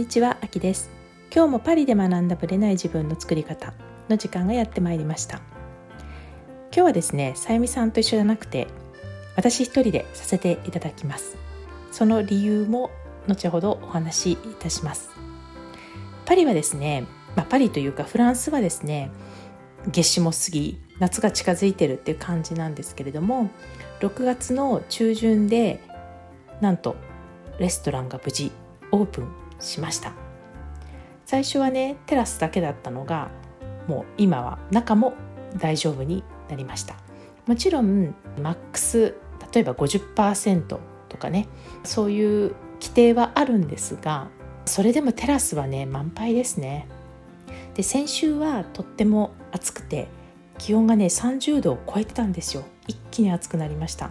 にちは、あきです。今日もパリで学んだブレない自分の作り方の時間がやってまいりました。今日はですね、さゆみさんと一緒じゃなくて私一人でさせていただきます。その理由も後ほどお話しいたします。パリはですね、まあ、パリというかフランスはですね夏至も過ぎ夏が近づいてるっていう感じなんですけれども6月の中旬でなんとレストランが無事オープンしました。最初はねテラスだけだったのがもう今は中も大丈夫になりました。もちろんマックス例えば50%とかねそういう規定はあるんですがそれでもテラスはね満杯ですね。で先週はとっても暑くて気温がね30度を超えてたんですよ。一気に暑くなりました。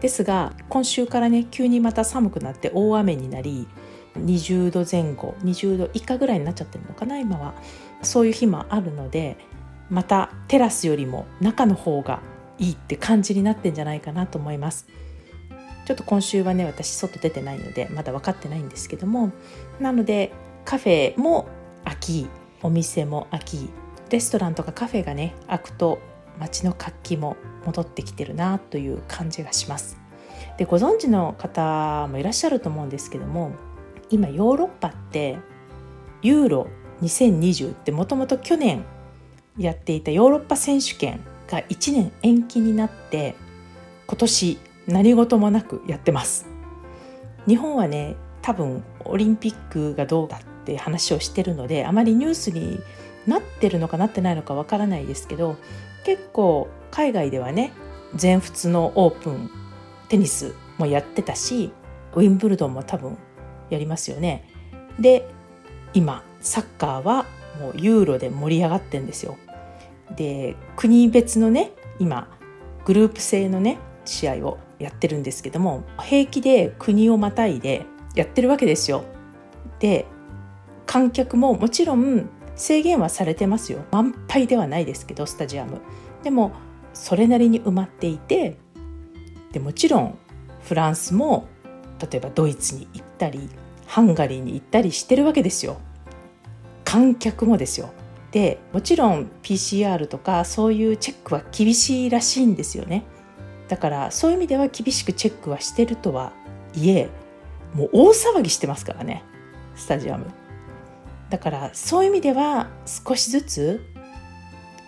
ですが今週からね急にまた寒くなって大雨になり20度前後20度以下ぐらいになっちゃってるのかな今は。そういう日もあるのでまたテラスよりも中の方がいいって感じになってんじゃないかなと思います。ちょっと今週はね私外出てないのでまだ分かってないんですけども。なのでカフェも秋お店も秋レストランとかカフェがね開くと街の活気も戻ってきてるなという感じがします。でご存知の方もいらっしゃると思うんですけども今ヨーロッパってユーロ2020ってもともと去年やっていたヨーロッパ選手権が1年延期になって今年何事もなくやってます。日本はね多分オリンピックがどうだって話をしてるのであまりニュースになってるのかなってないのかわからないですけど結構海外ではね全仏のオープンテニスもやってたしウィンブルドンも多分やりますよね。で今サッカーはもうユーロで盛り上がってんですよ。で国別のね今グループ制のね試合をやってるんですけども平気で国をまたいでやってるわけですよ。で観客ももちろん制限はされてますよ満杯ではないですけどスタジアムでもそれなりに埋まっていてでもちろんフランスも例えばドイツに行ってたりハンガリーに行ったりしてるわけですよ。観客もですよ。でもちろん PCR とかそういうチェックは厳しいらしいんですよね。だからそういう意味では厳しくチェックはしてるとはいえもう大騒ぎしてますからね。スタジアム。だからそういう意味では少しずつ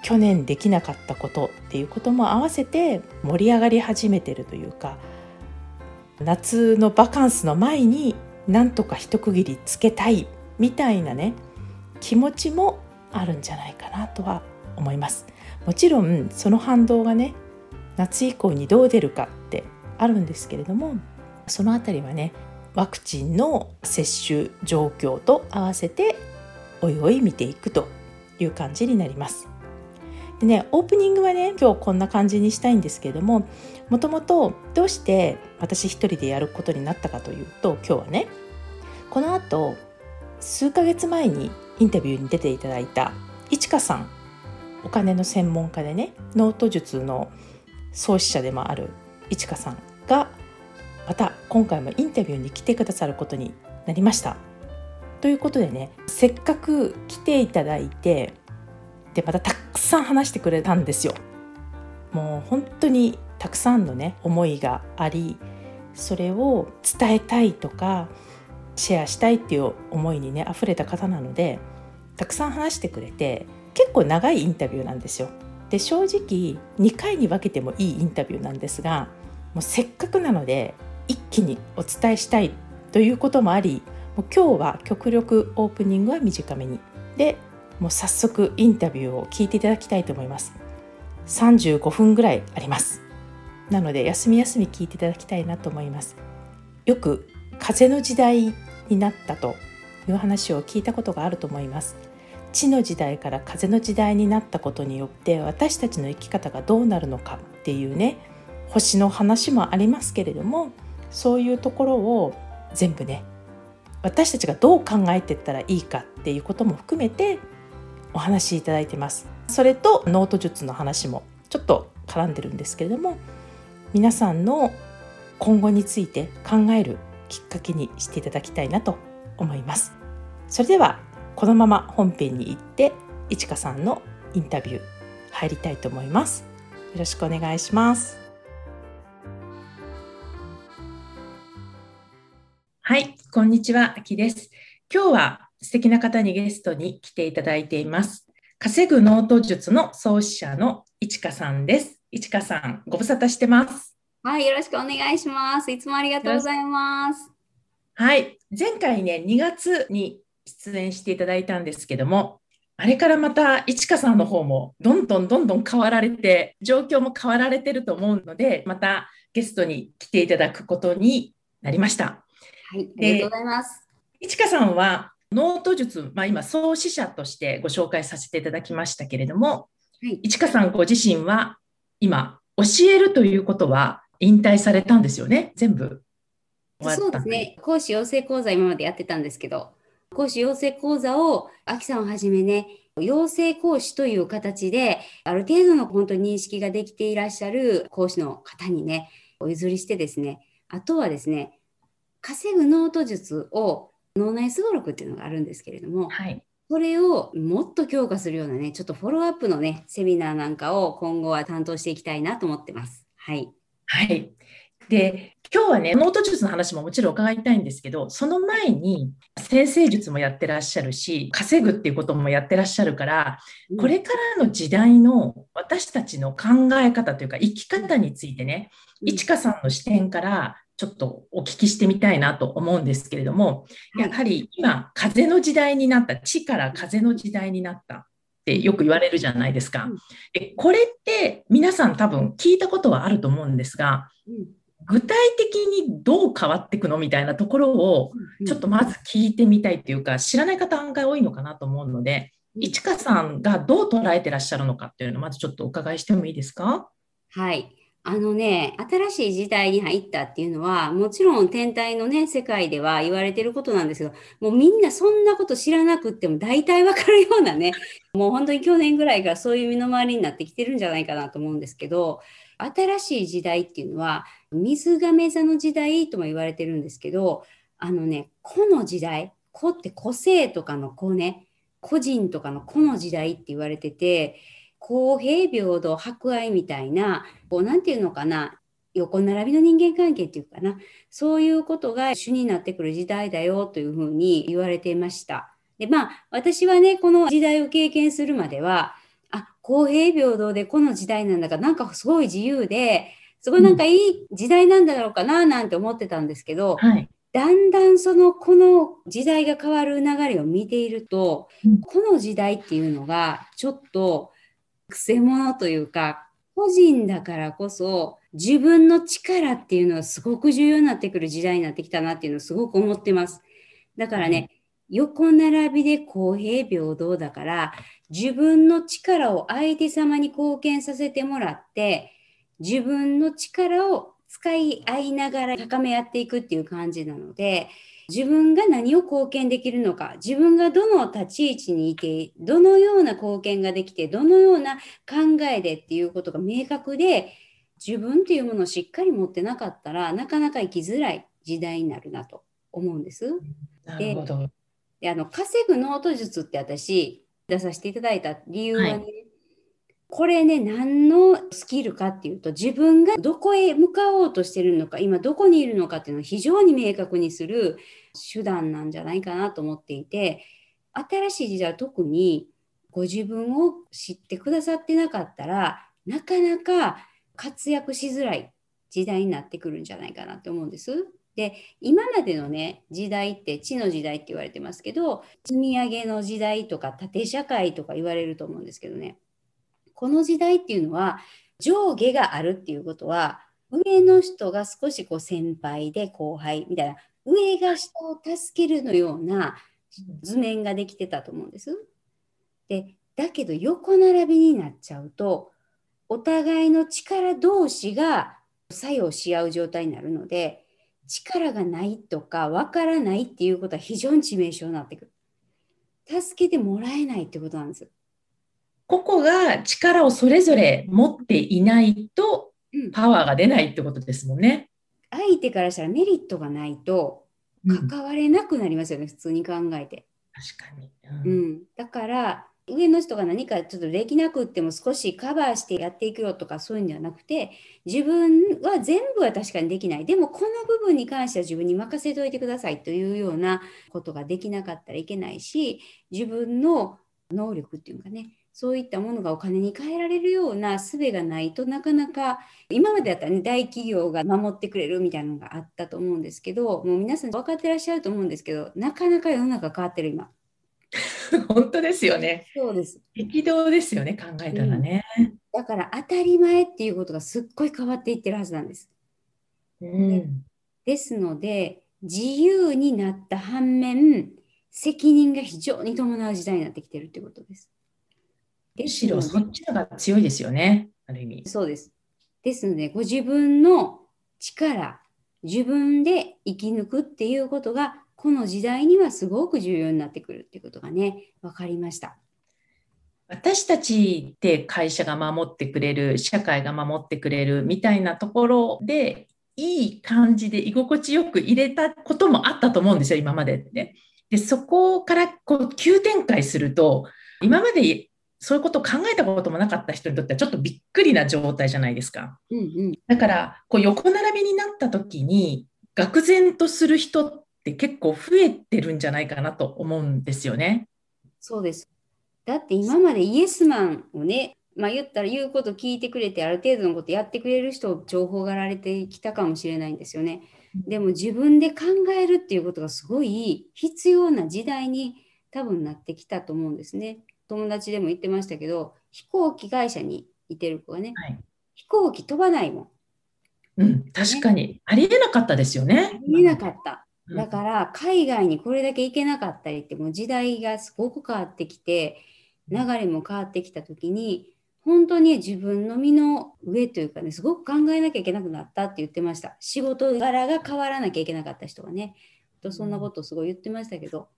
去年できなかったことっていうことも合わせて盛り上がり始めてるというか夏のバカンスの前になんとか一区切りつけたいみたいなね気持ちもあるんじゃないかなとは思います。もちろんその反動がね夏以降にどう出るかってあるんですけれどもそのあたりはねワクチンの接種状況と合わせておいおい見ていくという感じになります。でねオープニングはね今日こんな感じにしたいんですけれどももともとどうして私一人でやることになったかというと今日はねこの後数ヶ月前にインタビューに出ていただいたいちかさんお金の専門家でねノート術の創始者でもあるいちかさんがまた今回もインタビューに来てくださることになりました。ということでねせっかく来ていただいてでまたたくさん話してくれたんですよ。もう本当にたくさんのね思いがありそれを伝えたいとかシェアしたいっていう思いにね溢れた方なのでたくさん話してくれて結構長いインタビューなんですよ。で正直2回に分けてもいいインタビューなんですがもうせっかくなので一気にお伝えしたいということもありもう今日は極力オープニングは短めにでもう早速インタビューを聞いていただきたいと思います。35分ぐらいあります。なので休み休み聞いていただきたいなと思います。よく風の時代になったという話を聞いたことがあると思います。地の時代から風の時代になったことによって私たちの生き方がどうなるのかっていうね星の話もありますけれどもそういうところを全部ね私たちがどう考えていったらいいかっていうことも含めてお話しいただいてます。それとノート術の話もちょっと絡んでるんですけれども皆さんの今後について考えるきっかけにしていただきたいなと思います。それではこのまま本編に行っていちかさんのインタビュー入りたいと思います。よろしくお願いします。はいこんにちはあきです。今日は素敵な方にゲストに来ていただいています稼ぐノート術の創始者のいちかさんですいちかさんご無沙汰してますはい、よろしくお願いします。いつもありがとうございます。はい、前回ね、2月に出演していただいたんですけども、あれからまた、いちかさんの方も、どんどんどんどん変わられて、状況も変わられてると思うので、またゲストに来ていただくことになりました。はい、ありがとうございます。いちかさんは、ノート術、まあ、今、創始者としてご紹介させていただきましたけれども、はい、いちかさんご自身は、今、教えるということは、引退されたんですよね、全部。そうですね、講師養成講座、今までやってたんですけど、講師養成講座を、秋さんをはじめね、養成講師という形で、ある程度の本当に認識ができていらっしゃる講師の方にね、お譲りしてですね、あとはですね、稼ぐノート術を脳内すごろくっていうのがあるんですけれども、はい、それをもっと強化するようなね、ちょっとフォローアップのね、セミナーなんかを今後は担当していきたいなと思ってます。はい。はい。で、今日はね、ノート術の話ももちろん伺いたいんですけど、その前に占星術もやってらっしゃるし、稼ぐっていうこともやってらっしゃるから、これからの時代の私たちの考え方というか生き方についてね、いちかさんの視点からちょっとお聞きしてみたいなと思うんですけれども、やはり今、風の時代になった、地から風の時代になった。ってよく言われるじゃないですか。でこれって皆さん多分聞いたことはあると思うんですが、具体的にどう変わっていくのみたいなところをちょっとまず聞いてみたいというか知らない方案外多いのかなと思うので、いちかさんがどう捉えてらっしゃるのかっていうのをまずちょっとお伺いしてもいいですか？はい。あのね、新しい時代に入ったっていうのは、もちろん天体のね、世界では言われてることなんですけど、もうみんなそんなこと知らなくっても大体わかるようなね、もう本当に去年ぐらいからそういう身の回りになってきてるんじゃないかなと思うんですけど、新しい時代っていうのは、水亀座の時代とも言われてるんですけど、あのね、個の時代、個って個性とかの個ね、個人とかの個の時代って言われてて、公平平等博愛みたいなこうなんていうのかな横並びの人間関係っていうかなそういうことが主になってくる時代だよというふうに言われていました。でまあ私はねこの時代を経験するまではあ公平平等でこの時代なんだからなんかすごい自由ですごいなんかいい時代なんだろうかななんて思ってたんですけど、うんはい、だんだんそのこの時代が変わる流れを見ていると、うん、この時代っていうのがちょっとくせ者というか、個人だからこそ自分の力っていうのはすごく重要になってくる時代になってきたなっていうのをすごく思ってます。だからね、横並びで公平平等だから、自分の力を相手様に貢献させてもらって、自分の力を使い合いながら高め合っていくっていう感じなので、自分が何を貢献できるのか、自分がどの立ち位置にいて、どのような貢献ができて、どのような考えでっていうことが明確で、自分っていうものをしっかり持ってなかったらなかなか生きづらい時代になるなと思うんです。なるほど。であの稼ぐノート術って私出させていただいた理由はね、はいこれね、何のスキルかっていうと、自分がどこへ向かおうとしてるのか、今どこにいるのかっていうのを非常に明確にする手段なんじゃないかなと思っていて、新しい時代は特にご自分を知ってくださってなかったら、なかなか活躍しづらい時代になってくるんじゃないかなと思うんです。で今までのね時代って地の時代って言われてますけど積み上げの時代とか縦社会とか言われると思うんですけどねこの時代っていうのは上下があるっていうことは上の人が少しこう先輩で後輩みたいな上が下を助けるのような図面ができてたと思うんです。でだけど横並びになっちゃうとお互いの力同士が作用し合う状態になるので力がないとかわからないっていうことは非常に致命傷になってくる。助けてもらえないってことなんです。個々が力をそれぞれ持っていないと、パワーが出ないってことですもんね。相手からしたらメリットがないと、関われなくなりますよね、普通に考えて。確かに。ううんん、だから上の人が何かちょっとできなくっても少しカバーしてやっていくよとかそういうんじゃなくて自分は全部は確かにできないでもこの部分に関しては自分に任せておいてくださいというようなことができなかったらいけないし自分の能力っていうかねそういったものがお金に換えられるような術がないとなかなか今までだったらね大企業が守ってくれるみたいなのがあったと思うんですけどもう皆さん分かってらっしゃると思うんですけどなかなか世の中変わってる今。本当ですよね。そうです。激動ですよね、考えたらね。だから当たり前っていうことがすっごい変わっていってるはずなんです。うん。ですので、自由になった反面、責任が非常に伴う時代になってきてるってことです。むしろそっちのが強いですよね、ある意味。そうです。ですので、ご自分の力、自分で生き抜くっていうことが、この時代にはすごく重要になってくるっていうことがね、分かりました。私たちって会社が守ってくれる、社会が守ってくれるみたいなところで、いい感じで居心地よく入れたこともあったと思うんですよ、今までって。で、そこからこう急展開すると、今までそういうことを考えたこともなかった人にとってはちょっとびっくりな状態じゃないですか。うんうん。だから、こう横並びになった時に、愕然とする人って結構増えてるんじゃないかなと思うんですよね。そうです。だって今までイエスマンをね、まあ言ったら言うこと聞いてくれてある程度のことやってくれる人を情報がられてきたかもしれないんですよね。でも自分で考えるっていうことがすごい必要な時代に多分なってきたと思うんですね。友達でも言ってましたけど、飛行機会社にいてる子がね、はい。飛行機飛ばないもん。うん、確かに。ありえなかったですよね。見えなかった。うんだから海外にこれだけ行けなかったりってもう時代がすごく変わってきて流れも変わってきた時に本当に自分の身の上というかねすごく考えなきゃいけなくなったって言ってました仕事柄が変わらなきゃいけなかった人がねとそんなことをすごい言ってましたけど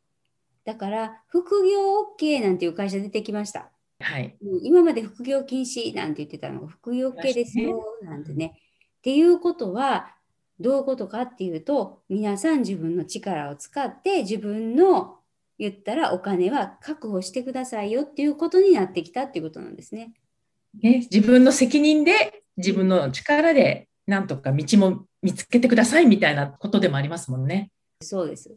だから副業 OK なんていう会社出てきましたはい。うん今まで副業禁止なんて言ってたのが副業 OK ですよなんてね。っていうことはどういうことかっていうと皆さん自分の力を使って自分の言ったらお金は確保してくださいよっていうことになってきたっていうことなんですね。ね、自分の責任で、自分の力で、なんとか道も見つけてくださいみたいなことでもありますもんね。そうです。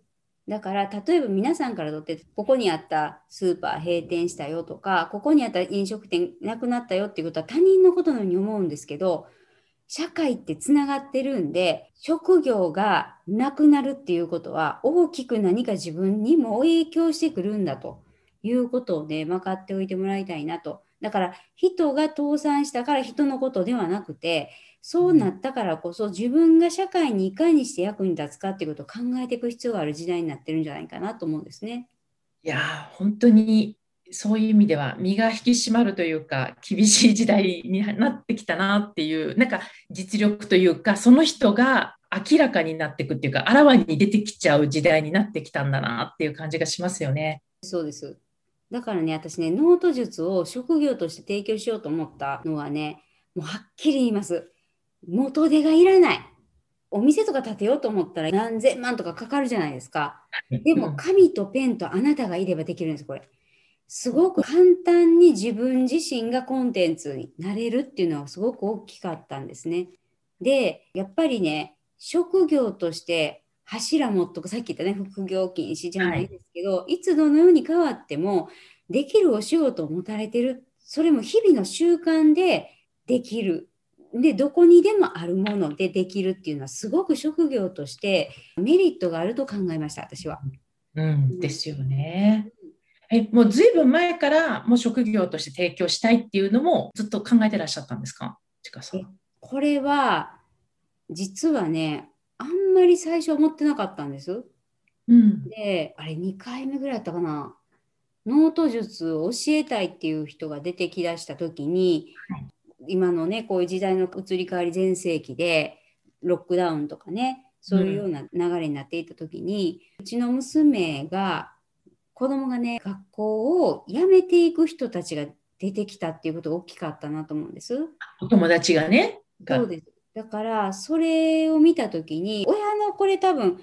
だから例えば皆さんからとってここにあったスーパー閉店したよとかここにあった飲食店なくなったよっていうことは他人のことのように思うんですけど社会ってつながってるんで職業がなくなるっていうことは大きく何か自分にも影響してくるんだということをね分かっておいてもらいたいなと。だから人が倒産したから人のことではなくてそうなったからこそ自分が社会にいかにして役に立つかっていうことを考えていく必要がある時代になってるんじゃないかなと思うんですね。いやー、本当にそういう意味では身が引き締まるというか、厳しい時代になってきたなっていう、なんか実力というか、その人が明らかになっていくっていうか、あらわに出てきちゃう時代になってきたんだなっていう感じがしますよね。そうです。だからね、私ね、ノート術を職業として提供しようと思ったのはね、もうはっきり言います。元手がいらない。お店とか建てようと思ったら何千万とかかかるじゃないですか。でも紙とペンとあなたがいればできるんです、これ。すごく簡単に自分自身がコンテンツになれるっていうのはすごく大きかったんですね。で、やっぱりね、職業として柱持っとく、さっき言ったね、副業禁止じゃないですけど、い、つどのように変わっても、できるお仕事を持たれてる、それも日々の習慣でできる。で、どこにでもあるものでできるっていうのは、すごく職業としてメリットがあると考えました、私は。うん、ですよね。え、もうずいぶん前からもう職業として提供したいっていうのもずっと考えてらっしゃったんですか？ちかさん。これは、実はね、あんまり最初思ってなかったんです。うん。で、あれ2回目ぐらいだったかな。ノート術を教えたいっていう人が出てきだした時に、はい今のね、こういう時代の移り変わり全盛期で、ロックダウンとかね、そういうような流れになっていた時に、うちの娘が、子供がね、学校を辞めていく人たちが出てきたっていうことが大きかったなと思うんです。お友達がね、がそうです。だから、それを見たときに、親のこれ多分、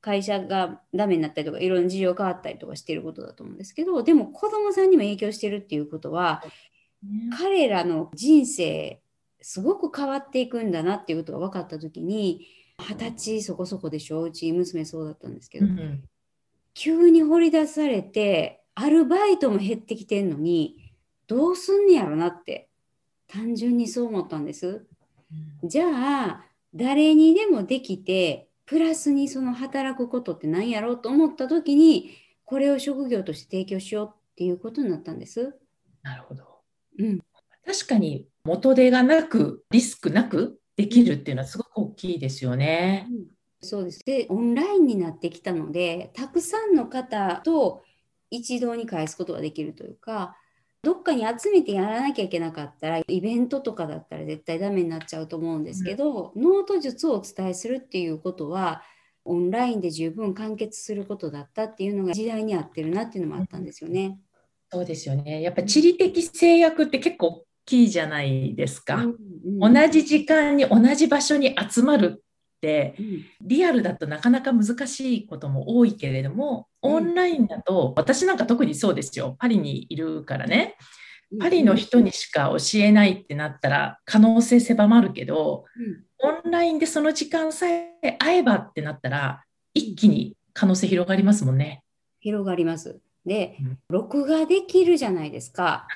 会社がダメになったりとかいろんな事情変わったりとかしてることだと思うんですけどでも子供さんにも影響してるっていうことは彼らの人生すごく変わっていくんだなっていうことが分かった時に二十歳そこそこでしょ？うち娘そうだったんですけど、うん、急に掘り出されてアルバイトも減ってきてんのにどうすんねやろなって単純にそう思ったんです。うん、じゃあ誰にでもできてプラスにその働くことって何やろうと思った時にこれを職業として提供しようっていうことになったんです。なるほど。うん、確かに元手がなくリスクなくできるっていうのはすごく大きいですよね。うん、そうですでオンラインになってきたのでたくさんの方と一堂に会すことができるというかどっかに集めてやらなきゃいけなかったらイベントとかだったら絶対ダメになっちゃうと思うんですけど、うん、ノート術をお伝えするっていうことはオンラインで十分完結することだったっていうのが時代に合ってるなっていうのもあったんですよね。そうですよね。やっぱ地理的制約って結構キーじゃないですか。うんうん、同じ時間に同じ場所に集まるって、うん、リアルだとなかなか難しいことも多いけれども、オンラインだと、私なんか特にそうですよ。パリにいるからね。パリの人にしか教えないってなったら可能性狭まるけど、オンラインでその時間さえ会えばってなったら一気に可能性広がりますもんね。広がります。で、録画できるじゃないですか。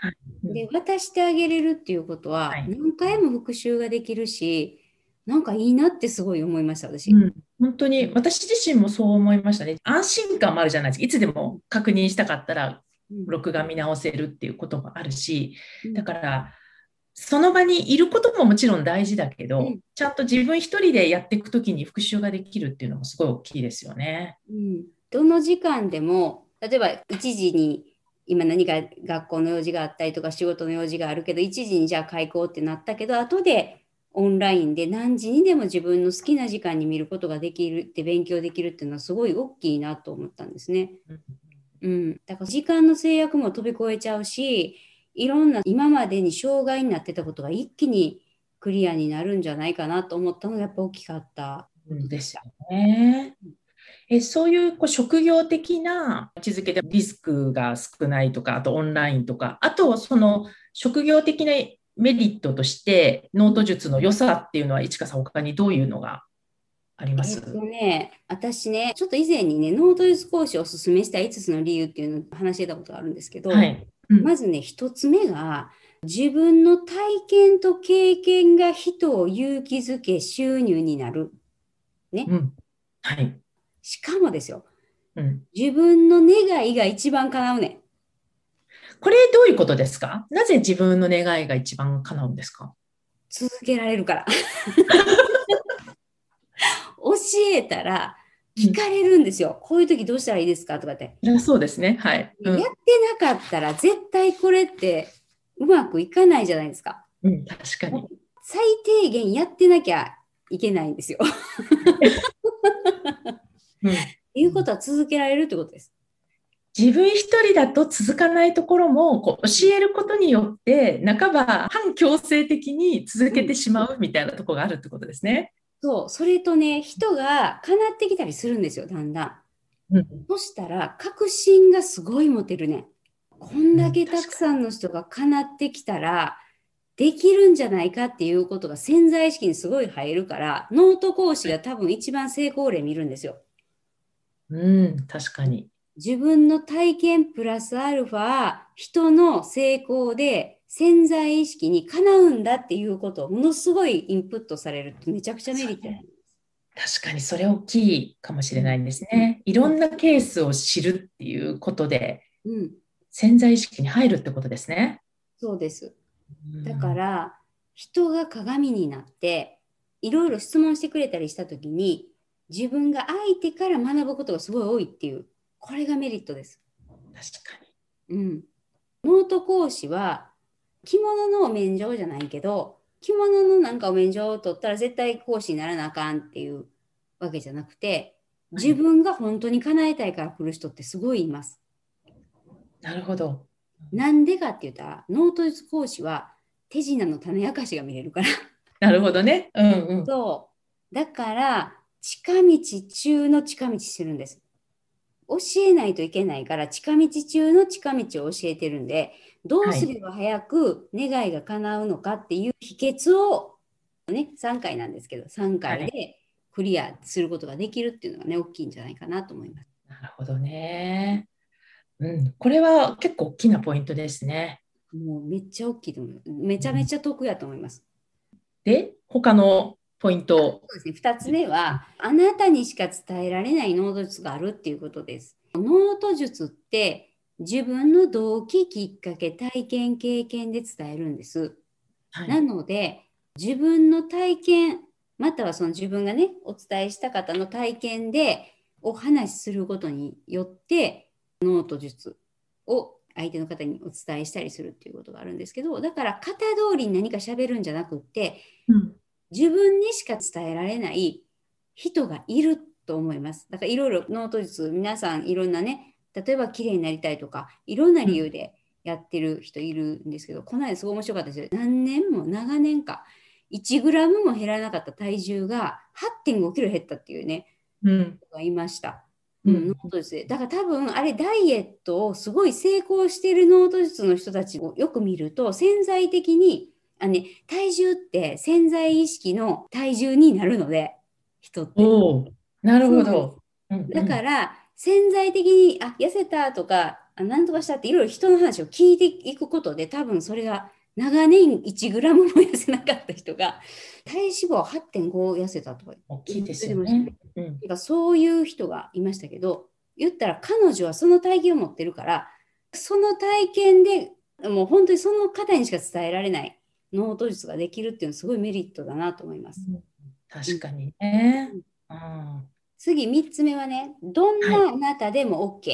で、渡してあげれるっていうことは、何回も復習ができるし、なんかいいなってすごい思いました、私。うん、本当に、私自身もそう思いましたね。安心感もあるじゃないですか。いつでも確認したかったら、録画見直せるっていうこともあるし、だから、その場にいることももちろん大事だけど、うん、ちゃんと自分一人でやっていくときに復習ができるっていうのもすごい大きいですよね。うん、どの時間でも例えば1時に今何か学校の用事があったりとか仕事の用事があるけど1時にじゃあ開校ってなったけど後でオンラインで何時にでも自分の好きな時間に見ることができるって勉強できるっていうのはすごい大きいなと思ったんですね。うん、だから時間の制約も飛び越えちゃうしいろんな今までに障害になってたことが一気にクリアになるんじゃないかなと思ったのがやっぱ大きかったですよね。えそういうこう職業的な位置づけでリスクが少ないとか、あとオンラインとか、あとその職業的なメリットとしてノート術の良さっていうのは、いちかさん、他にどういうのがあります、えっとね、私ね、ちょっと以前にね、ノート術講師をおすすめした5つの理由っていうのを話してたことがあるんですけど、はいうん、まずね、1つ目が、自分の体験と経験が人を勇気づけ収入になる。ね。うん、はい。しかもですよ、うん、自分の願いが一番叶うねこれどういうことですか？なぜ自分の願いが一番叶うんですか？続けられるから。教えたら聞かれるんですよ。うん、こういう時どうしたらいいですかとかって。そうですね。はい、うん、やってなかったら絶対これってうまくいかないじゃないですか。うん、確かに。最低限やってなきゃいけないんですよ。うん、いうことは続けられるってことです。自分一人だと続かないところもこう教えることによって半ば反強制的に続けてしまうみたいなところがあるってことですね。そう、それとね、人が叶ってきたりするんですよ、だんだん。うん、そしたら、確信がすごい持てるね。こんだけたくさんの人が叶ってきたら、できるんじゃないかっていうことが潜在意識にすごい入るから、ノート講師が多分一番成功例見るんですよ。うん、確かに。自分の体験プラスアルファ、人の成功で潜在意識にかなうんだっていうことをものすごいインプットされるってめちゃくちゃメリット確かにそれ大きいかもしれないんですね。いろんなケースを知るっていうことで、うん、潜在意識に入るってことですね。そうです。だから、人が鏡になっていろいろ質問してくれたりした時に自分が相手から学ぶことがすごい多いっていう、これがメリットです。確かに。うん。ノート講師は、着物のお免状じゃないけど、着物のなんかお免状を取ったら絶対講師にならなあかんっていうわけじゃなくて、自分が本当に叶えたいから来る人ってすごいいます。なるほど。なんでかって言ったら、ノート術講師は手品の種明かしが見れるから。なるほどね。うんうん。そう。だから、近道中の近道するんです。教えないといけないから近道中の近道を教えてるんでどうすれば早く願いが叶うのかっていう秘訣を、ね、3回なんですけど3回でクリアすることができるっていうのがね大きいんじゃないかなと思います。なるほどね。うん、これは結構大きなポイントですね。もうめっちゃ大きいと思う。めちゃめちゃ得やと思います。で、他のポイント。そうですね。2つ目は、あなたにしか伝えられないノート術があるっていうことです。ノート術って自分の動機、きっかけ、体験、経験で伝えるんです。はいなので、自分の体験、またはその自分がね、お伝えした方の体験でお話しすることによって、ノート術を相手の方にお伝えしたりするっていうことがあるんですけど、だから型通りに何か喋るんじゃなくって、うん自分にしか伝えられない人がいると思います。だからいろいろノート術、皆さんいろんなね、例えば綺麗になりたいとか、いろんな理由でやってる人いるんですけど、この間すごい面白かったですよ。何年も長年か、1グラムも減らなかった体重が8.5キロ減ったっていうね、うん人がいました。ううんん、ノート術で。だから多分あれダイエットをすごい成功しているノート術の人たちをよく見ると潜在的にあ、ね、体重って潜在意識の体重になるので人って。なるほど。うんだから潜在的にあ痩せたとかあなんとかしたっていろいろ人の話を聞いていくことで多分それが長年1グラムも痩せなかった人が体脂肪8.5痩せたとか大きいですよね。うんてかそういう人がいましたけど言ったら彼女はその体験を持ってるからその体験でもう本当にその方にしか伝えられないノート術ができるっていうのはすごいメリットだなと思います。確かにね。うん次3つ目はねどんなあなたでも OK、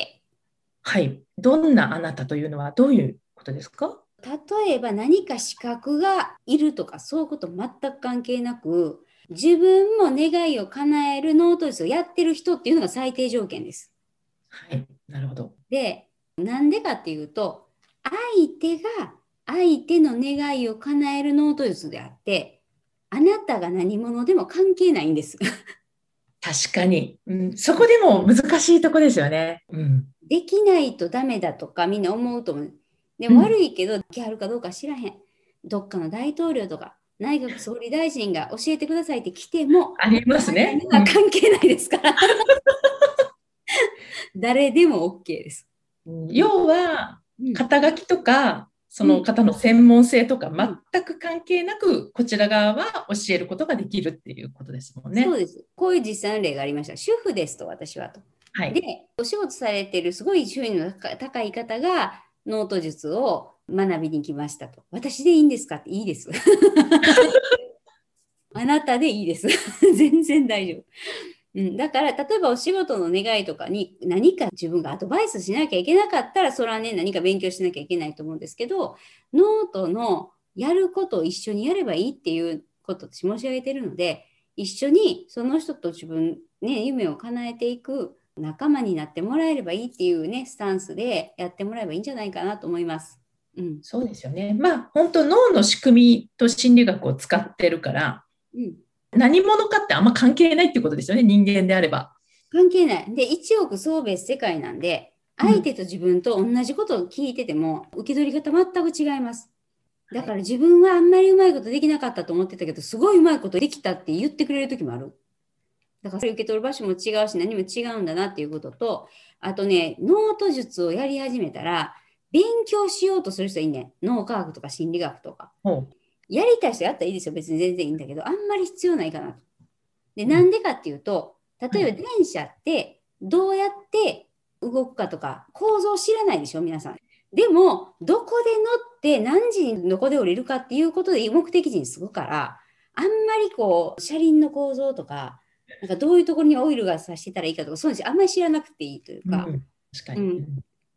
はい。どんなあなたというのはどういうことですか？例えば何か資格がいるとかそういうこと全く関係なく自分も願いを叶えるノート術をやってる人っていうのが最低条件です。はい。なるほど。で、なんでかっていうと、相手が相手の願いを叶えるノート術であって、あなたが何者でも関係ないんです。確かに、うん。そこでも難しいとこですよね。うん。できないとダメだとかみんな思うと思う。でもうん悪いけど、できはるかどうか知らへん。どっかの大統領とか内閣総理大臣が教えてくださいって来ても、ありますね。関係ないですから。誰でも OK です。うん要は、うん肩書きとか、その方の専門性とか全く関係なく、こちら側は教えることができるっていうことですもんねそう。です。こういう実際の例がありました。主婦ですと、私はと。はい。で、お仕事されてるすごい収入の高高い方がノート術を学びに来ましたと。私でいいんですかっていいです。あなたでいいです。全然大丈夫。うん、だから、例えばお仕事の願いとかに何か自分がアドバイスしなきゃいけなかったら、それはね、何か勉強しなきゃいけないと思うんですけど、ノートのやることを一緒にやればいいっていうことを申し上げてるので、一緒にその人と自分、ね、夢を叶えていく仲間になってもらえればいいっていうね、スタンスでやってもらえばいいんじゃないかなと思います。うん。そうですよね。まあ、本当脳の仕組みと心理学を使ってるから、うん。何者かってあんま関係ないってことですよね、人間であれば。関係ない。で、一億総別世界なんで、相手と自分と同じことを聞いてても、受け取り方全く違います。だから自分はあんまりうまいことできなかったと思ってたけど、すごいうまいことできたって言ってくれる時もある。だからそれ受け取る場所も違うし、何も違うんだなっていうことと、あとね、ノート術をやり始めたら、勉強しようとする人いいね。脳科学とか心理学とか。ほやりたい人やったらいいですよ。別に全然いいんだけど、あんまり必要ないかなと。で、なんでかっていうと、例えば電車ってどうやって動くかとか構造知らないでしょ、皆さん。でも、どこで乗って何時にどこで降りるかっていうことで目的地に着くから、あんまりこう、車輪の構造とか、なんかどういうところにオイルがさしてたらいいかとか、そういうのあんまり知らなくていいというか、うん、確かに。うん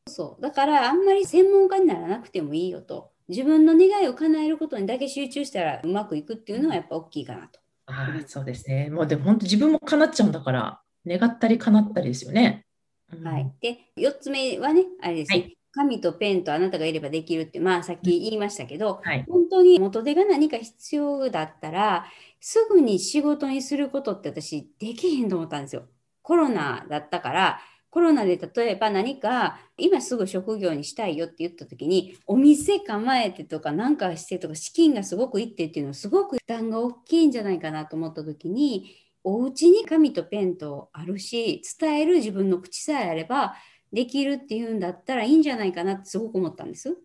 そう。だから、あんまり専門家にならなくてもいいよと。自分の願いを叶えることにだけ集中したらうまくいくっていうのはやっぱ大きいかなと。ああ、そうですね。もうでも本当自分も叶っちゃうんだから、願ったり叶ったりですよね。うんはい。で、4つ目はね、あれですね。は紙とペンとあなたがいればできるって、まあさっき言いましたけど、はい。本当に元手が何か必要だったら、すぐに仕事にすることって私できへんと思ったんですよ。コロナだったから、コロナで例えば何か今すぐ職業にしたいよって言った時にお店構えてとか何かしてとか資金がすごくいってっていうのはすごく負担が大きいんじゃないかなと思った時にお家に紙とペンとあるし伝える自分の口さえあればできるっていうんだったらいいんじゃないかなってすごく思ったんです。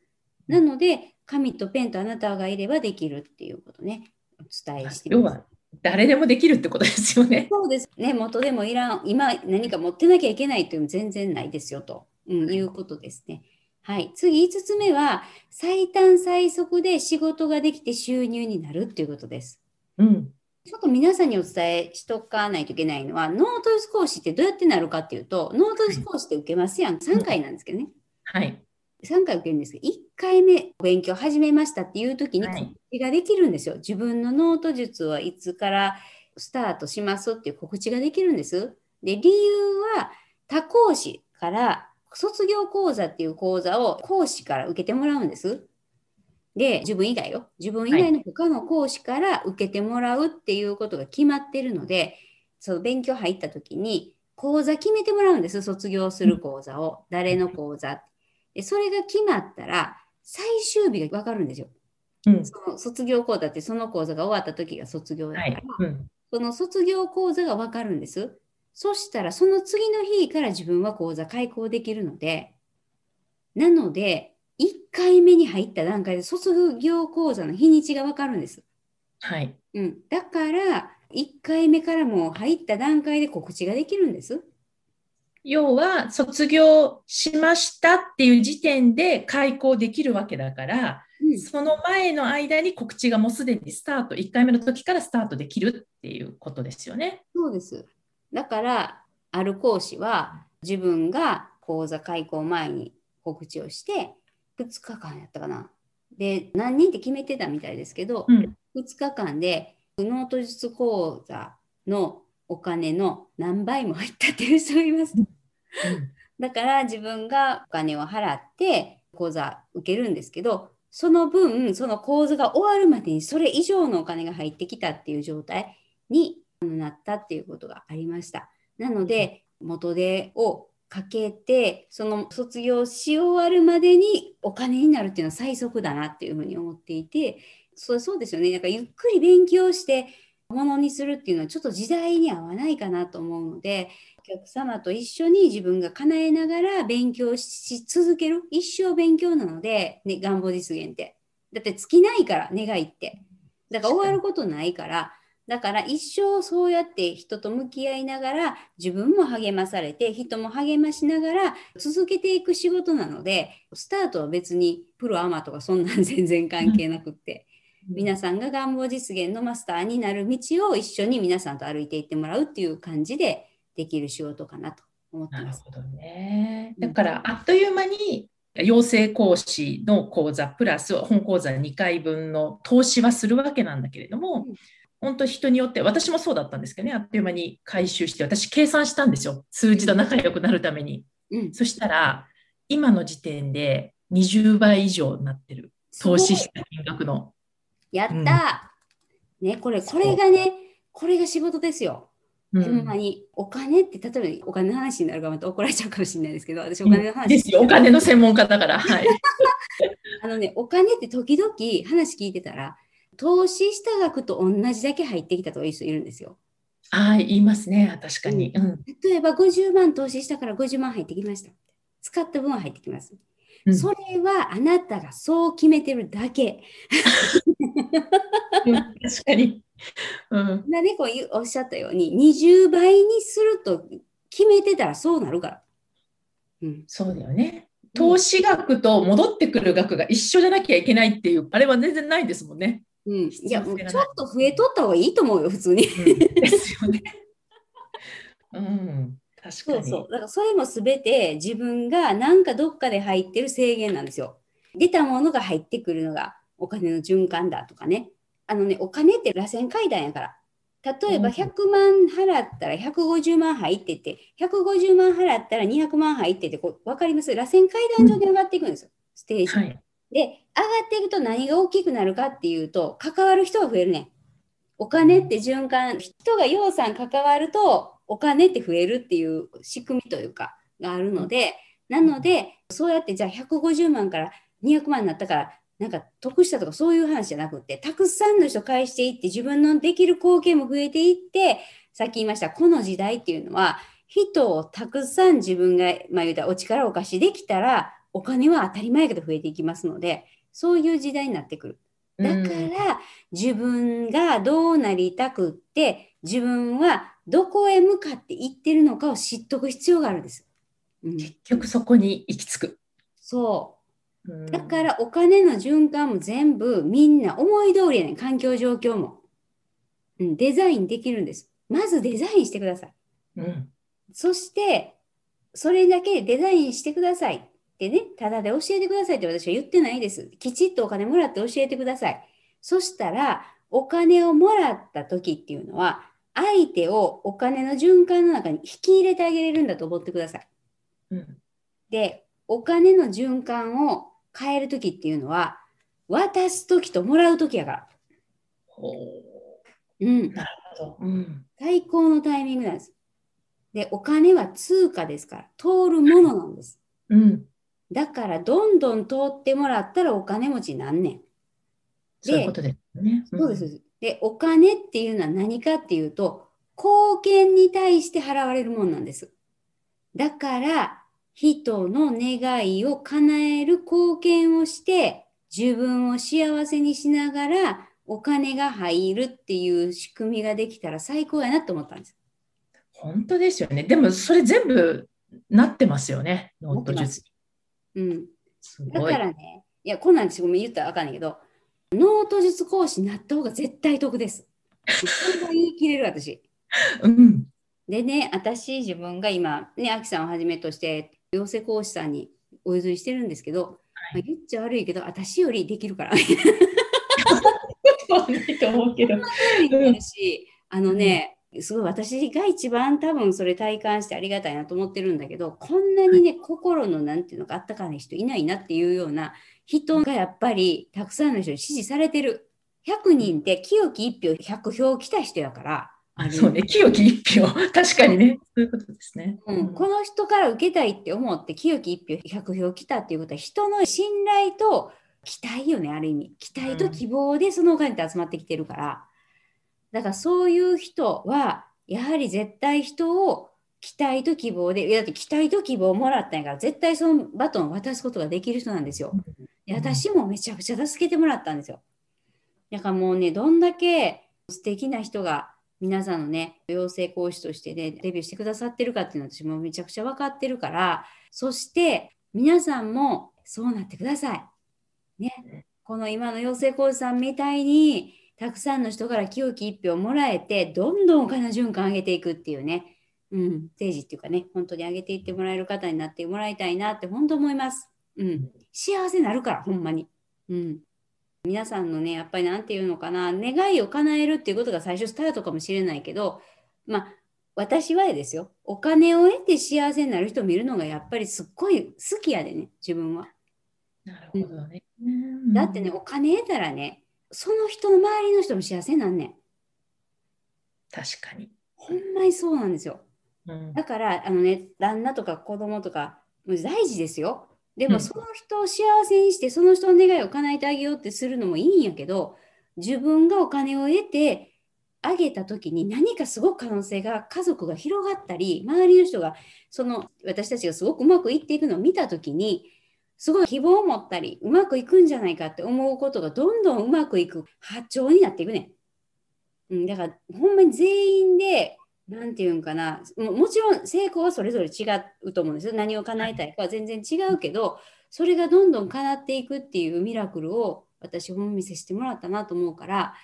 なので紙とペンとあなたがいればできるっていうことねお伝えしてます。要は、誰でもできるってことですよね。そうですね、元でもいらん、今何か持ってなきゃいけないというのも全然ないですよと、うん、いうことですね。はい、次5つ目は最短最速で仕事ができて収入になるっていうことです。うん。ちょっと皆さんにお伝えしとかないといけないのは、ノート術講師ってどうやってなるかっていうと、ノート術講師って受けますやん、3回なんですけどね。はい。3回受けるんですけど、1回目勉強始めましたっていう時にはい告知ができるんですよ。自分のノート術はいつからスタートしますっていう告知ができるんです。で、理由は他講師から卒業講座っていう講座を講師から受けてもらうんです。で、自分以外よ。自分以外の他の講師から受けてもらうっていうことが決まってるので、その勉強入った時に講座決めてもらうんです。卒業する講座を。誰の講座で、それが決まったら、最終日が分かるんですよ。うん。その卒業講座ってその講座が終わった時が卒業だから、はい。うん。その卒業講座が分かるんです。そしたら、その次の日から自分は講座開講できるので、なので、1回目に入った段階で卒業講座の日にちが分かるんです。はい。うん、だから、1回目からもう入った段階で告知ができるんです。要は、卒業しましたっていう時点で開講できるわけだから、うん、その前の間に告知がもうすでにスタート、1回目の時からスタートできるっていうことですよね。そうです。だから、ある講師は自分が講座開講前に告知をして、2日間やったかな。で、何人って決めてたみたいですけど、うん。2日間でノート術講座のお金の何倍も入ったっていう人がいます。だから自分がお金を払って講座受けるんですけど、その分、その講座が終わるまでにそれ以上のお金が入ってきたっていう状態になったっていうことがありました。なので、元手をかけて、その卒業し終わるまでにお金になるっていうのは最速だなっていうふうに思っていて、そうそうですよね。なんかゆっくり勉強してものにするっていうのはちょっと時代に合わないかなと思うので、お客様と一緒に自分が叶えながら勉強し続ける。一生勉強なので、ね、願望実現って。だって尽きないから、願いって。だから終わることないから、だから一生そうやって人と向き合いながら自分も励まされて人も励ましながら続けていく仕事なのでスタートは別にプロアマとかそんなん全然関係なくって皆さんが願望実現のマスターになる道を一緒に皆さんと歩いていってもらうっていう感じでできる仕事かなと思ってます。なるほどね。だから、あっという間に養成講師の講座プラス本講座2回分の投資はするわけなんだけれども、うん本当人によって、私もそうだったんですけどね、あっという間に回収して、私計算したんですよ。数字と仲良くなるために。うん、そしたら、今の時点で20倍以上になってる。投資した金額の。やったー、ね、これ、これがね、これが仕事ですよ。うほんまに、お金って、例えばお金の話になるかまた怒られちゃうかもしれないですけど、私お金の話ですよ、お金の専門家だから。はい。あのね、お金って時々話聞いてたら、投資した額と同じだけ入ってきたという人いるんですよ。ああ、言いますね、確かに。うん。例えば50万投資したから50万入ってきました。使った分は入ってきます。うんそれはあなたがそう決めてるだけ。うん確かに。うん。なね、こうおっしゃったように、20倍にすると決めてたらそうなるから。うん。そうだよね。投資額と戻ってくる額が一緒じゃなきゃいけないっていう、あれは全然ないですもんね。うん、いや、ちょっと増えとった方がいいと思うよ、普通に。ですよね。うん、確かに。そうそう。だからそれもすべて自分がなんかどっかで入ってる制限なんですよ。出たものが入ってくるのがお金の循環だとかね。あのね、お金って螺旋階段やから。例えば100万払ったら150万入ってて、150万払ったら200万入ってて、こう分かります？螺旋階段上で上がっていくんですよ、ステージ。はい。で、上がっていくと何が大きくなるかっていうと、関わる人が増えるね。お金って循環、人が要さん関わると、お金って増えるっていう仕組みというか、があるので、なので、そうやってじゃあ150万から200万になったから、なんか得したとかそういう話じゃなくて、たくさんの人返していって、自分のできる貢献も増えていって、さっき言いました、この時代っていうのは、人をたくさん自分が、まあ言うたらお力をお貸しできたら、お金は当たり前やけど増えていきますので、そういう時代になってくる。だから、自分がどうなりたくって、自分はどこへ向かって行ってるのかを知っとく必要があるんです。うん、結局そこに行き着く。そう。うんだからお金の循環も全部みんな思い通りやねん。環境状況も。うん、デザインできるんです。まずデザインしてください。うん。そして、それだけデザインしてくださいってね、ただで教えてくださいって私は言ってないです。きちっとお金もらって教えてください。そしたら、お金をもらった時っていうのは、相手をお金の循環の中に引き入れてあげれるんだと思ってください。うん。で、お金の循環を変える時っていうのは、渡す時ともらう時やから。ほうん。う。うん。最高のタイミングなんです。で、お金は通貨ですから、通るものなんです。うん。だから、どんどん通ってもらったらお金持ちになんねん。そういうことですね。そうです。でお金っていうのは何かっていうと、貢献に対して払われるもんなんです。だから、人の願いを叶える貢献をして、自分を幸せにしながら、お金が入るっていう仕組みができたら最高やなと思ったんです。本当ですよね。でもそれ全部なってますよね。ノート術。うん。だか。らね、いや、こんなん私ごめん言ったらあかんねんけど、ノート術講師になった方が絶対得です。それが言い切れる私。うん。でね、私自分が今、ね、アキさんをはじめとして、養成講師さんにお譲りしてるんですけど、まあ言っちゃ悪いけど、私よりできるから。ないと思うけど。し、あのね、すごい私が一番多分それ体感してありがたいなと思ってるんだけど、こんなにね、心のなんていうのかあったかな人いないなっていうような人がやっぱりたくさんの人に支持されてる。100人って清き1票100票来た人やから。あそうね。清き一票。確かにね。そういうことですね。うん、この人から受けたいって思って清き1票100票来たっていうことは人の信頼と期待よねある意味期待と希望でそのお金って集まってきてるから、だからそういう人はやはり絶対人を期待と希望でいやだって期待と希望をもらったんやから絶対そのバトンを渡すことができる人なんですよ。で私もめちゃくちゃ助けてもらったんですよ。だからもうねどんだけ素敵な人が皆さんのね、養成講師としてね、デビューしてくださってるかっていうのは私もめちゃくちゃ分かってるから、そして皆さんもそうなってください。ね。この今の養成講師さんみたいに、たくさんの人から清き一票もらえて、どんどんお金の循環上げていくっていうね、うん、ステージっていうかね、本当に上げていってもらえる方になってもらいたいなって本当思います。うん。幸せになるから、ほんまに。うん。皆さんのね、やっぱりなんていうのかな、願いを叶えるっていうことが最初スタートかもしれないけど、まあ、私はですよ、お金を得て幸せになる人を見るのがやっぱりすっごい好きやでね、自分は。なるほどね。だってね、お金得たらね、その人の周りの人も幸せになんねん。確かに。ほんまにそうなんですよ。うんだから、あのね、旦那とか子供とか、もう大事ですよ。でうんも、その人を幸せにして、その人の願いを叶えてあげようってするのもいいんやけど、自分がお金を得てあげた時に何かすごく可能性が、家族が広がったり、周りの人が、その私たちがすごくうまくいっていくのを見た時に、すごい希望を持ったり、うまくいくんじゃないかって思うことがどんどんうまくいく波長になっていくねん。うん、だから、ほんまに全員で、なんていうんかなも、もちろん成功はそれぞれ違うと思うんですよ。何を叶えたいかは全然違うけど、それがどんどん叶っていくっていうミラクルを私、本見せしてもらったなと思うから、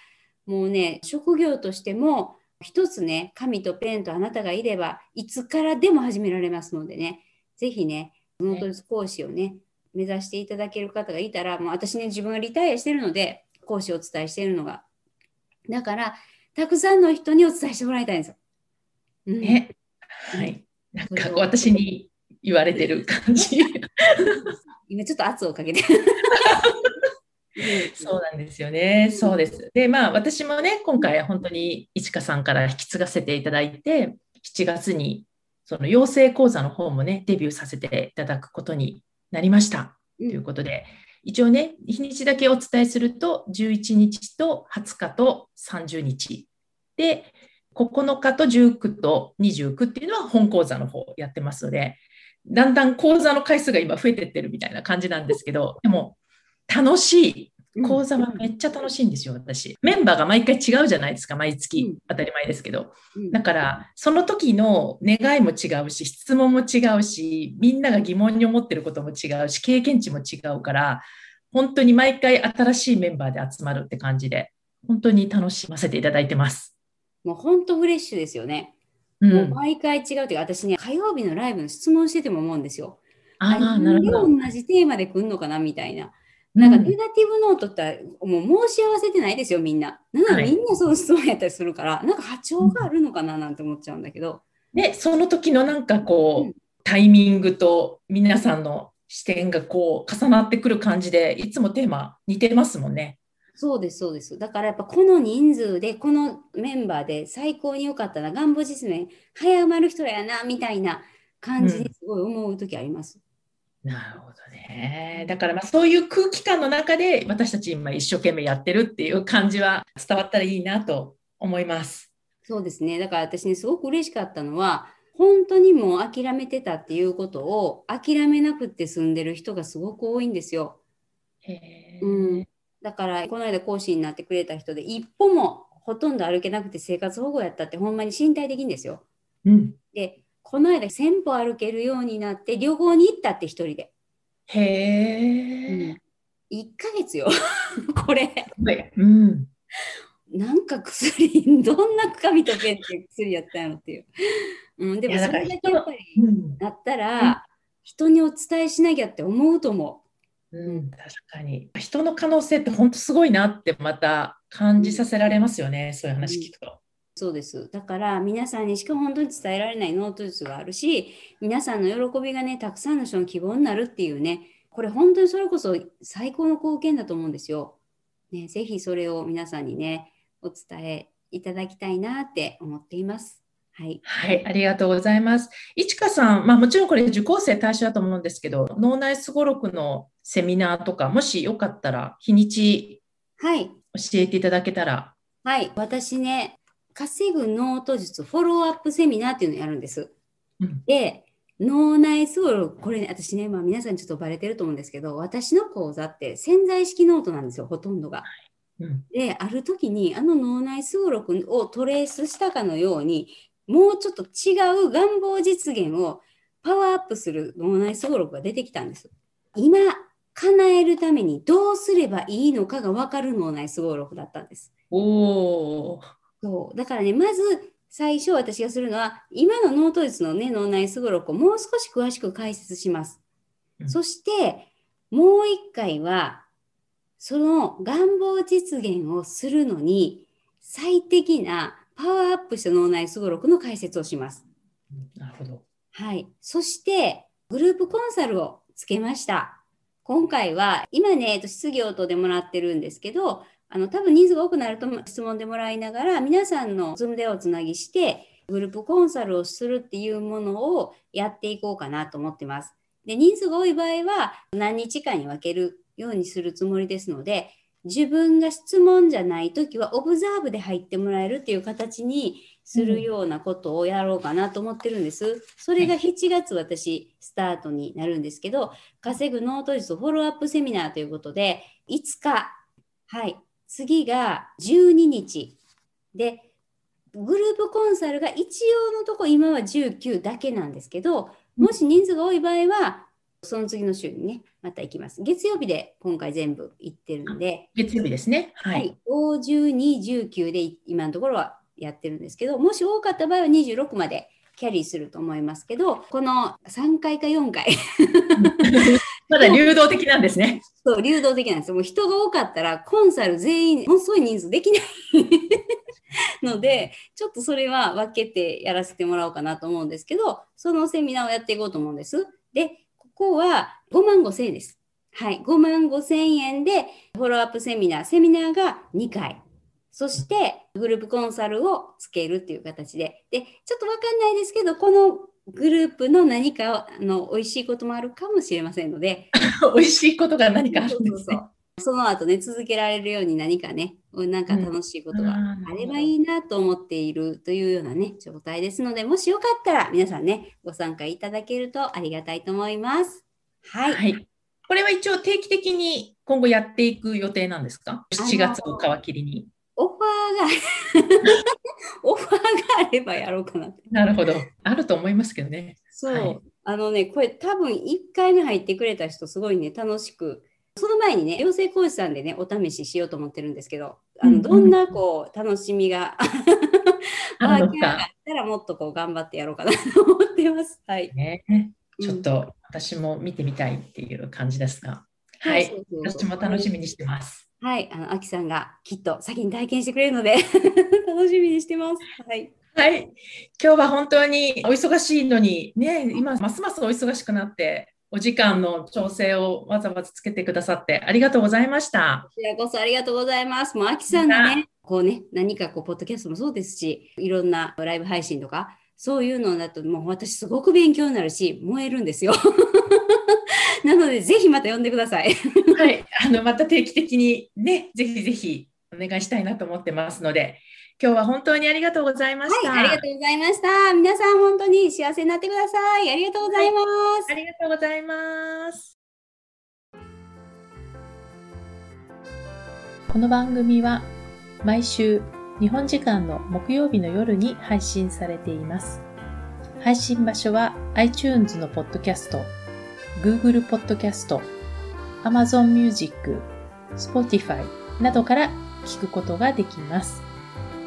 もうね、職業としても、一つね、紙とペンとあなたがいれば、いつからでも始められますのでね、ぜひね、ノート術講師をね、目指していただける方がいたら、もう私ね、自分がリタイアしてるので、講師をお伝えしているのが。だから、たくさんの人にお伝えしてもらいたいんですよ。うん、ね。はい。なんか私に言われてる感じ。今ちょっと圧をかけて。そうなんですよね。そうです。で、まあ私もね、今回本当にいちかさんから引き継がせていただいて、7月にその養成講座の方もね、デビューさせていただくことになりました。ということで、一応ね、日にちだけお伝えすると、11日と20日と30日。で、9日と19と29っていうのは本講座の方やってますので、だんだん講座の回数が今増えてってるみたいな感じなんですけど、でも楽しい。講座はめっちゃ楽しいんですよ、私。メンバーが毎回違うじゃないですか、毎月。当たり前ですけど。だから、その時の願いも違うし、質問も違うし、みんなが疑問に思ってることも違うし、経験値も違うから、本当に毎回新しいメンバーで集まるって感じで、本当に楽しませていただいてます。もう本当フレッシュですよね。うん、もう毎回違うというか、私ね、火曜日のライブの質問してても思うんですよ。ああ、なるほど。同じテーマで来るのかなみたいな。なんかネガティブノートってもう申し合わせてないですよ、みんな。なのでみんなその質問やったりするから、はい、なんか波長があるのかななんて思っちゃうんだけど。ね、その時のなんかこう、うん、タイミングと皆さんの視点がこう重なってくる感じで、いつもテーマ似てますもんね。そうです、そうです。だからやっぱこの人数で、このメンバーで最高に良かったな、願望実現、早埋まる人やな、みたいな感じにすごい思う時あります。うん、なるほどね。だからまあそういう空気感の中で私たち今一生懸命やってるっていう感じは伝わったらいいなと思います。そうですね。だから私ね、すごく嬉しかったのは、本当にもう諦めてたっていうことを諦めなくって住んでる人がすごく多いんですよ。へうん、だからこの間講師になってくれた人で一歩もほとんど歩けなくて生活保護やったってほんまに身体的にですよ。うん、でこの間1,000歩歩けるようになって旅行に行ったって一人で。へえ、うん、1ヶ月よ これ。うんなんか薬、どんな紙とペンって薬やったんやろっていう。うん、でもそれだけやっぱりなったら、人にお伝えしなきゃって思うと思う。うん、確かに。人の可能性って本当すごいなってまた感じさせられますよね、そういう話聞くと。そうです。だから皆さんにしか本当に伝えられないノート術があるし、皆さんの喜びがね、たくさんの人の希望になるっていうね、これ本当にそれこそ最高の貢献だと思うんですよ。ね、ぜひそれを皆さんにね、お伝えいただきたいなって思っています。はい、はい、ありがとうございます。いちかさん、まあ、もちろんこれ受講生対象だと思うんですけど、脳内すごろくのセミナーとか、もしよかったら日にちはい教えていただけたら。はい、私ね、稼ぐノート術フォローアップセミナーっていうのをやるんです。うん、で、脳内すごろく、これね、私ね、まあ、皆さんちょっとバレてると思うんですけど、私の講座って潜在意識ノートなんですよ、ほとんどが。うん、で、ある時にあの脳内すごろくをトレースしたかのように、もうちょっと違う願望実現をパワーアップする脳内すごろくが出てきたんです。今、叶えるためにどうすればいいのかが分かる脳内すごろくだったんです。おそうだからね、まず最初私がするのは、今のノート術のね、脳内すごろくをもう少し詳しく解説します。うん、そして、もう一回は、その願望実現をするのに最適なパワーアップした脳内すごろくの解説をします。なるほど。はい。そして、グループコンサルをつけました。今回は、今ね、質疑応答でもらってるんですけど、あの、多分人数が多くなると質問でもらいながら、皆さんのズームでおつなぎして、グループコンサルをするっていうものをやっていこうかなと思ってます。で、人数が多い場合は、何日間に分けるようにするつもりですので、自分が質問じゃないときはオブザーブで入ってもらえるっていう形にするようなことをやろうかなと思ってるんです。それが7月私スタートになるんですけど、稼ぐノート術フォローアップセミナーということで、5日、はい、次が12日で、グループコンサルが一応のとこ今は19だけなんですけど、もし人数が多い場合は、その次の週にね、また行きます。月曜日で今回全部行ってるんで。月曜日ですね。はい。はい、12、19で今のところはやってるんですけど、もし多かった場合は26までキャリーすると思いますけど、この3回か4回。まだ流動的なんですね。そう、流動的なんですよ。もう人が多かったら、コンサル全員、ものすごい人数できない。ので、ちょっとそれは分けてやらせてもらおうかなと思うんですけど、そのセミナーをやっていこうと思うんです。で、ここは5万5千円です。はい。5万5千円で、フォローアップセミナー、セミナーが2回。そして、グループコンサルをつけるっていう形で。で、ちょっとわかんないですけど、このグループの何かの美味しいこともあるかもしれませんので。美味しいことが何かあるんですね。そうそうそうその後ね、続けられるように何かね、なんか楽しいことがあればいいなと思っているというようなね、状態ですので、もしよかったら皆さんね、ご参加いただけるとありがたいと思います。はい。はい、これは一応定期的に今後やっていく予定なんですか ?7 月を皮切りに。オファーがオファーがあればやろうかななるほど。あると思いますけどね。そう。はい、あのね、これ多分1回目入ってくれた人、すごいね、楽しくその前にね、養成講師さんでね、お試ししようと思ってるんですけど、あのどんなこう楽しみが あったらもっとこう頑張ってやろうかなと思ってます。はい。ね、ちょっと私も見てみたいっていう感じですが、はい、私も楽しみにしてます。はい、あの、あきさんがきっと先に体験してくれるので 楽しみにしてます。はい。はい。今日は本当にお忙しいのに、ね、今、ますますお忙しくなって、お時間の調整をわざわざつけてくださってありがとうございました。こちらこそありがとうございます。もう、あきさんがね、こうね、何かこう、ポッドキャストもそうですし、いろんなライブ配信とか、そういうのだと、もう私すごく勉強になるし、燃えるんですよ。なので、ぜひまた呼んでください。はい。あの、また定期的にね、ぜひぜひお願いしたいなと思ってますので、今日は本当にありがとうございました。はい、ありがとうございました。皆さん本当に幸せになってください。ありがとうございます。はい、ありがとうございます。この番組は毎週日本時間の木曜日の夜に配信されています。配信場所は iTunes のポッドキャスト、Google ポッドキャスト、Amazon Music、Spotify などから聞くことができます。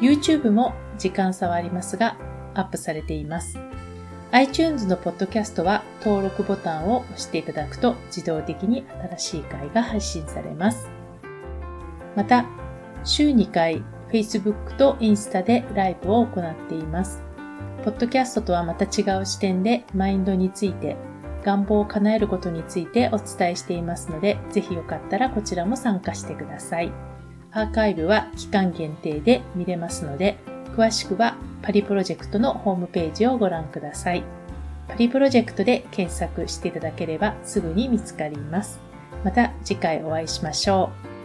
YouTube も時間差はありますが、アップされています。iTunes のポッドキャストは登録ボタンを押していただくと自動的に新しい回が配信されます。また、週2回 Facebook とインスタでライブを行っています。ポッドキャストとはまた違う視点でマインドについて、願望を叶えることについてお伝えしていますので、ぜひよかったらこちらも参加してください。アーカイブは期間限定で見れますので、詳しくはパリプロジェクトのホームページをご覧ください。パリプロジェクトで検索していただければすぐに見つかります。また次回お会いしましょう。